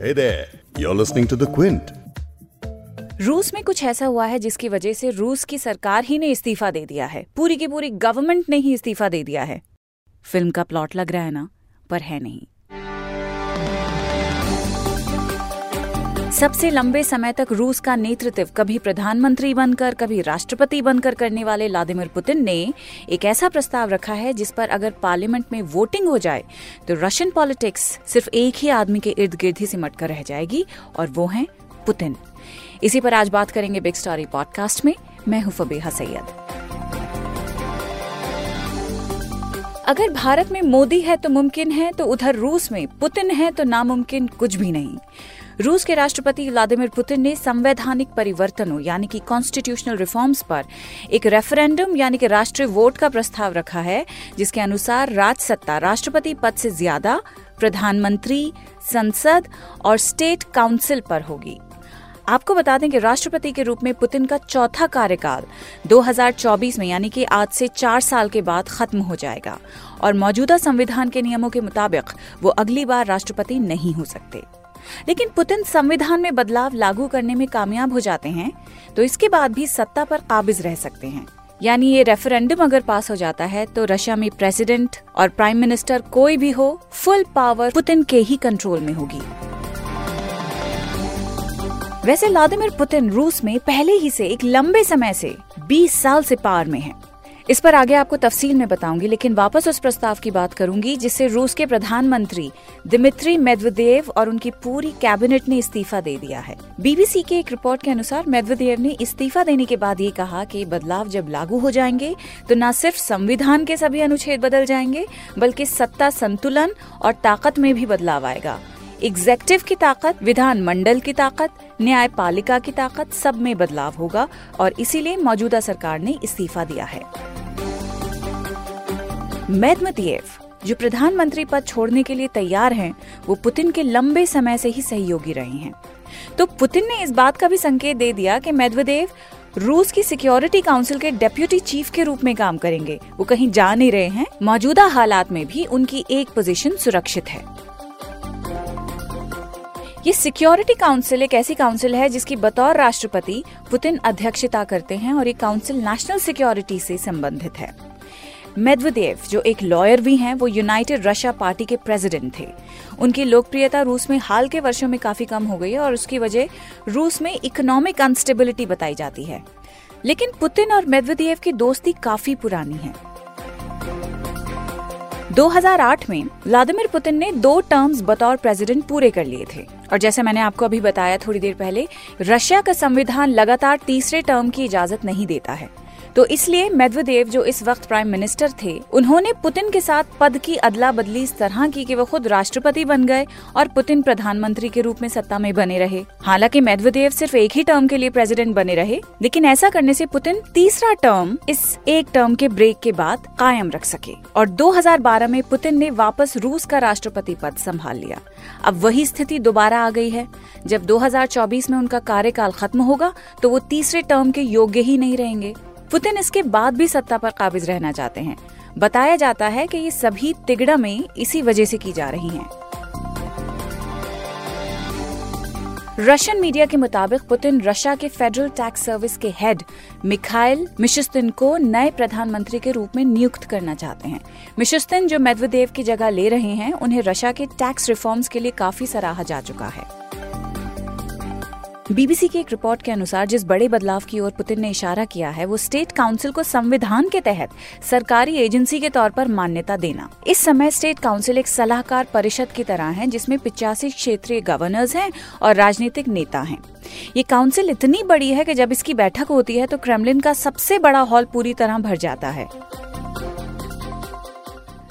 Hey there, you're listening to The Quint. रूस में कुछ ऐसा हुआ है जिसकी वजह से रूस की सरकार ही ने इस्तीफा दे दिया है। पूरी की पूरी गवर्नमेंट ने ही इस्तीफा दे दिया है। फ़िल्म का प्लॉट लग रहा है ना पर है नहीं। सबसे लंबे समय तक रूस का नेतृत्व कभी प्रधानमंत्री बनकर, कभी राष्ट्रपति बनकर करने वाले व्लादिमीर पुतिन ने एक ऐसा प्रस्ताव रखा है जिस पर अगर पार्लियामेंट में वोटिंग हो जाए तो रशियन पॉलिटिक्स सिर्फ़ एक ही आदमी के इर्द गिर्द ही सिमट कर रह जाएगी और वो है पुतिन। इसी पर आज बात करेंगे बिग स्टोरी पॉडकास्ट में। मैं हूँ फबीहा सैयद। अगर भारत में मोदी है तो मुमकिन है तो उधर रूस में पुतिन है तो नामुमकिन कुछ भी नहीं। रूस के राष्ट्रपति व्लादिमीर पुतिन ने संवैधानिक परिवर्तनों, यानी कि कॉन्स्टिट्यूशनल रिफॉर्म्स पर एक रेफरेंडम यानी कि राष्ट्रीय वोट का प्रस्ताव रखा है, जिसके अनुसार राज सत्ता राष्ट्रपति पद से ज़्यादा प्रधानमंत्री, संसद और स्टेट काउंसिल पर होगी। आपको बता दें कि राष्ट्रपति के रूप में पुतिन का चौथा कार्यकाल 2024 में, यानी कि आज से चार साल के बाद खत्म हो जाएगा, और मौजूदा संविधान के नियमों के मुताबिक वो अगली बार राष्ट्रपति नहीं हो सकते। लेकिन पुतिन संविधान में बदलाव लागू करने में कामयाब हो जाते हैं तो इसके बाद भी सत्ता पर काबिज रह सकते हैं। यानी ये रेफरेंडम अगर पास हो जाता है तो रशिया में प्रेसिडेंट और प्राइम मिनिस्टर कोई भी हो फुल पावर पुतिन के ही कंट्रोल में होगी। वैसे व्लादिमिर पुतिन रूस में पहले ही से एक लंबे समय से 20 साल से पार में है। इस पर आगे आपको तफसील में बताऊँगी, लेकिन वापस उस प्रस्ताव की बात करूँगी जिससे रूस के प्रधानमंत्री दिमित्री मेदवेदेव और उनकी पूरी कैबिनेट ने इस्तीफा दे दिया है। बीबीसी के एक रिपोर्ट के अनुसार मेदवेदेव ने इस्तीफा देने के बाद ये कहा कि बदलाव जब लागू हो जाएँगे तो न सिर्फ़ संविधान के सभी अनुच्छेद बदल जाएँगे, बल्कि सत्ता संतुलन और ताकत में भी बदलाव आएगा। एग्जेक्टिव की ताकत विधान मंडल की ताकत, न्यायपालिका की ताकत, सब में बदलाव होगा, और इसीलिए मौजूदा सरकार ने इस्तीफा दिया है। मेदमतियेव जो प्रधानमंत्री पद छोड़ने के लिए तैयार हैं, वो पुतिन के लंबे समय से ही सहयोगी रहे हैं। तो पुतिन ने इस बात का भी संकेत दे दिया कि मेदवेदेव रूस की सिक्योरिटी काउंसिल के डेप्यूटी चीफ के रूप में काम करेंगे। वो कहीं जा नहीं रहे हैं मौजूदा हालात में भी उनकी एक पोजीशन सुरक्षित है। ये सिक्योरिटी काउंसिल एक ऐसी काउंसिल है जिसकी बतौर राष्ट्रपति पुतिन अध्यक्षता करते हैं और ये काउंसिल नेशनल सिक्योरिटी से संबंधित है। मेदवेदेव, जो एक लॉयर भी हैं, वो यूनाइटेड रशिया पार्टी के प्रेसिडेंट थे। उनकी लोकप्रियता रूस में हाल के वर्षों में काफ़ी कम हो गई है और उसकी वजह रूस में इकोनॉमिक अनस्टेबिलिटी बताई जाती है। लेकिन पुतिन और मेदवेदेव की दोस्ती काफ़ी पुरानी है। 2008 में व्लादिमिर पुतिन ने दो टर्म्स बतौर प्रेसिडेंट पूरे कर लिए थे। और जैसे मैंने आपको अभी बताया थोड़ी देर पहले रशिया का संविधान लगातार तीसरे टर्म की इजाज़त नहीं देता है। तो इसलिए मेदवेदेव जो इस वक्त प्राइम मिनिस्टर थे, उन्होंने पुतिन के साथ पद की अदला बदली इस तरह की कि वो खुद राष्ट्रपति बन गए और पुतिन प्रधानमंत्री के रूप में सत्ता में बने रहे। हालाँकि मेदवेदेव सिर्फ़ एक ही टर्म के लिए प्रेसिडेंट बने रहे, लेकिन ऐसा करने से पुतिन तीसरा टर्म इस एक टर्म के ब्रेक के बाद कायम रख सके। और 2012 में पुतिन ने वापस रूस का राष्ट्रपति पद संभाल लिया। अब वही स्थिति दोबारा आ गई है। जब 2024 में उनका कार्यकाल खत्म होगा तो वो तीसरे टर्म के योग्य ही नहीं रहेंगे। पुतिन इसके बाद भी सत्ता पर काबिज रहना चाहते हैं। बताया जाता है कि ये सभी तिगड़ा में इसी वजह से की जा रही हैं। रशियन मीडिया के मुताबिक पुतिन रशिया के फेडरल टैक्स सर्विस के हेड मिखाइल मिशुस्तिन को नए प्रधानमंत्री के रूप में नियुक्त करना चाहते हैं। मिशुस्तिन जो मेदवेदेव की जगह ले रहे हैं, उन्हें रशिया के टैक्स रिफॉर्म्स के लिए काफ़ी सराहा जा चुका है। बीबीसी की एक रिपोर्ट के अनुसार जिस बड़े बदलाव की ओर पुतिन ने इशारा किया है, वो स्टेट काउंसिल को संविधान के तहत सरकारी एजेंसी के तौर पर मान्यता देना। इस समय स्टेट काउंसिल एक सलाहकार परिषद की तरह है, जिसमें पिचासी क्षेत्रीय गवर्नर्स हैं और राजनीतिक नेता हैं। ये काउंसिल इतनी बड़ी है कि जब इसकी बैठक होती है तो क्रेमलिन का सबसे बड़ा हॉल पूरी तरह भर जाता है।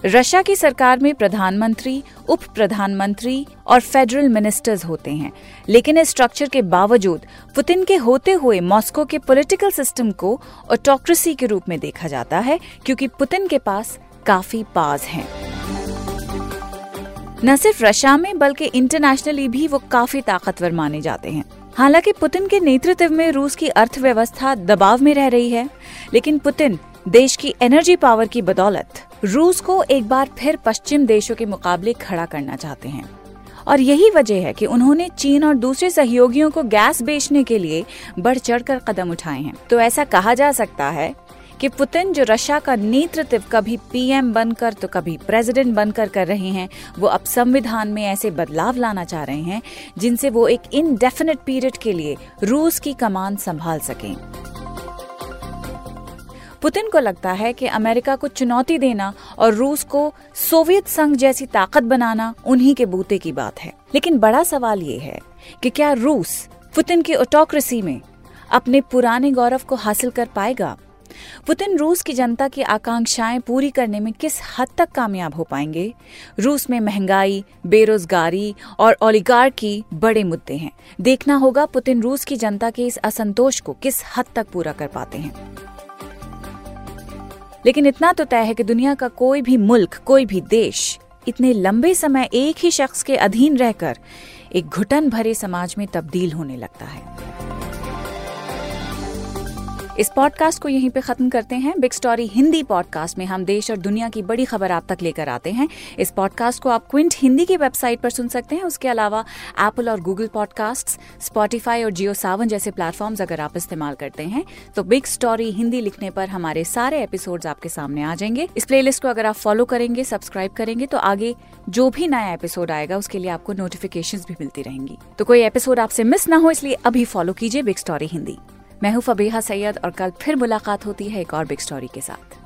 रशिया की सरकार में प्रधानमंत्री उप प्रधानमंत्री और फेडरल मिनिस्टर्स होते हैं। लेकिन इस स्ट्रक्चर के बावजूद, पुतिन के होते हुए मॉस्को के पॉलिटिकल सिस्टम को ऑटोक्रेसी के रूप में देखा जाता है, क्योंकि पुतिन के पास काफ़ी पाज हैं। न सिर्फ़ रशिया में, बल्कि इंटरनेशनली भी वो काफ़ी ताकतवर माने जाते हैं। हालाँकि पुतिन के नेतृत्व में रूस की अर्थव्यवस्था दबाव में रह रही है, लेकिन पुतिन देश की एनर्जी पावर की बदौलत रूस को एक बार फिर पश्चिम देशों के मुकाबले खड़ा करना चाहते हैं। और यही वजह है कि उन्होंने चीन और दूसरे सहयोगियों को गैस बेचने के लिए बढ़ चढ़कर कदम उठाए हैं। तो ऐसा कहा जा सकता है कि पुतिन जो रशिया का नेतृत्व कभी पीएम बनकर तो कभी प्रेसिडेंट बनकर कर रहे हैं, वो अब संविधान में ऐसे बदलाव लाना चाह रहे हैं, जिनसे वो एक इनडेफिनेट पीरियड के लिए रूस की कमान संभाल सकें। पुतिन को लगता है कि अमेरिका को चुनौती देना और रूस को सोवियत संघ जैसी ताकत बनाना उन्हीं के बूते की बात है। लेकिन बड़ा सवाल ये है कि क्या रूस पुतिन की ऑटोक्रेसी में अपने पुराने गौरव को हासिल कर पाएगा? पुतिन रूस की जनता की आकांक्षाएँ पूरी करने में किस हद तक कामयाब हो पाएँगे? रूस में महँगाई, बेरोजगारी और ओलिगार की बड़े मुद्दे हैं। देखना होगा पुतिन रूस की जनता के इस असंतोष को किस हद तक पूरा कर पाते हैं। लेकिन इतना तो तय है कि दुनिया का कोई भी मुल्क, कोई भी देश इतने लंबे समय एक ही शख्स के अधीन रहकर एक घुटन भरे समाज में तब्दील होने लगता है। इस पॉडकास्ट को यहीं पे खत्म करते हैं। बिग स्टोरी हिंदी पॉडकास्ट में हम देश और दुनिया की बड़ी खबर आप तक लेकर आते हैं। इस पॉडकास्ट को आप क्विंट हिंदी की वेबसाइट पर सुन सकते हैं। उसके अलावा एप्पल और गूगल पॉडकास्ट स्पॉटिफाई और जियो सावन जैसे प्लेटफॉर्म्स अगर आप इस्तेमाल करते हैं। तो बिग स्टोरी हिंदी लिखने पर हमारे सारे एपिसोड आपके सामने आ जाएँगे। इस प्लेलिस्ट को अगर आप फॉलो करेंगे सब्सक्राइब करेंगे तो आगे जो भी नया एपिसोड आएगा, उसके लिए आपको नोटिफिकेशन भी मिलती रहेंगी। तो कोई एपिसोड आपसे मिस ना हो, इसलिए अभी फॉलो कीजिए बिग स्टोरी हिंदी। मैं हूँ फबीहा सैयद और कल फिर मुलाकात होती है एक और बिग स्टोरी के साथ।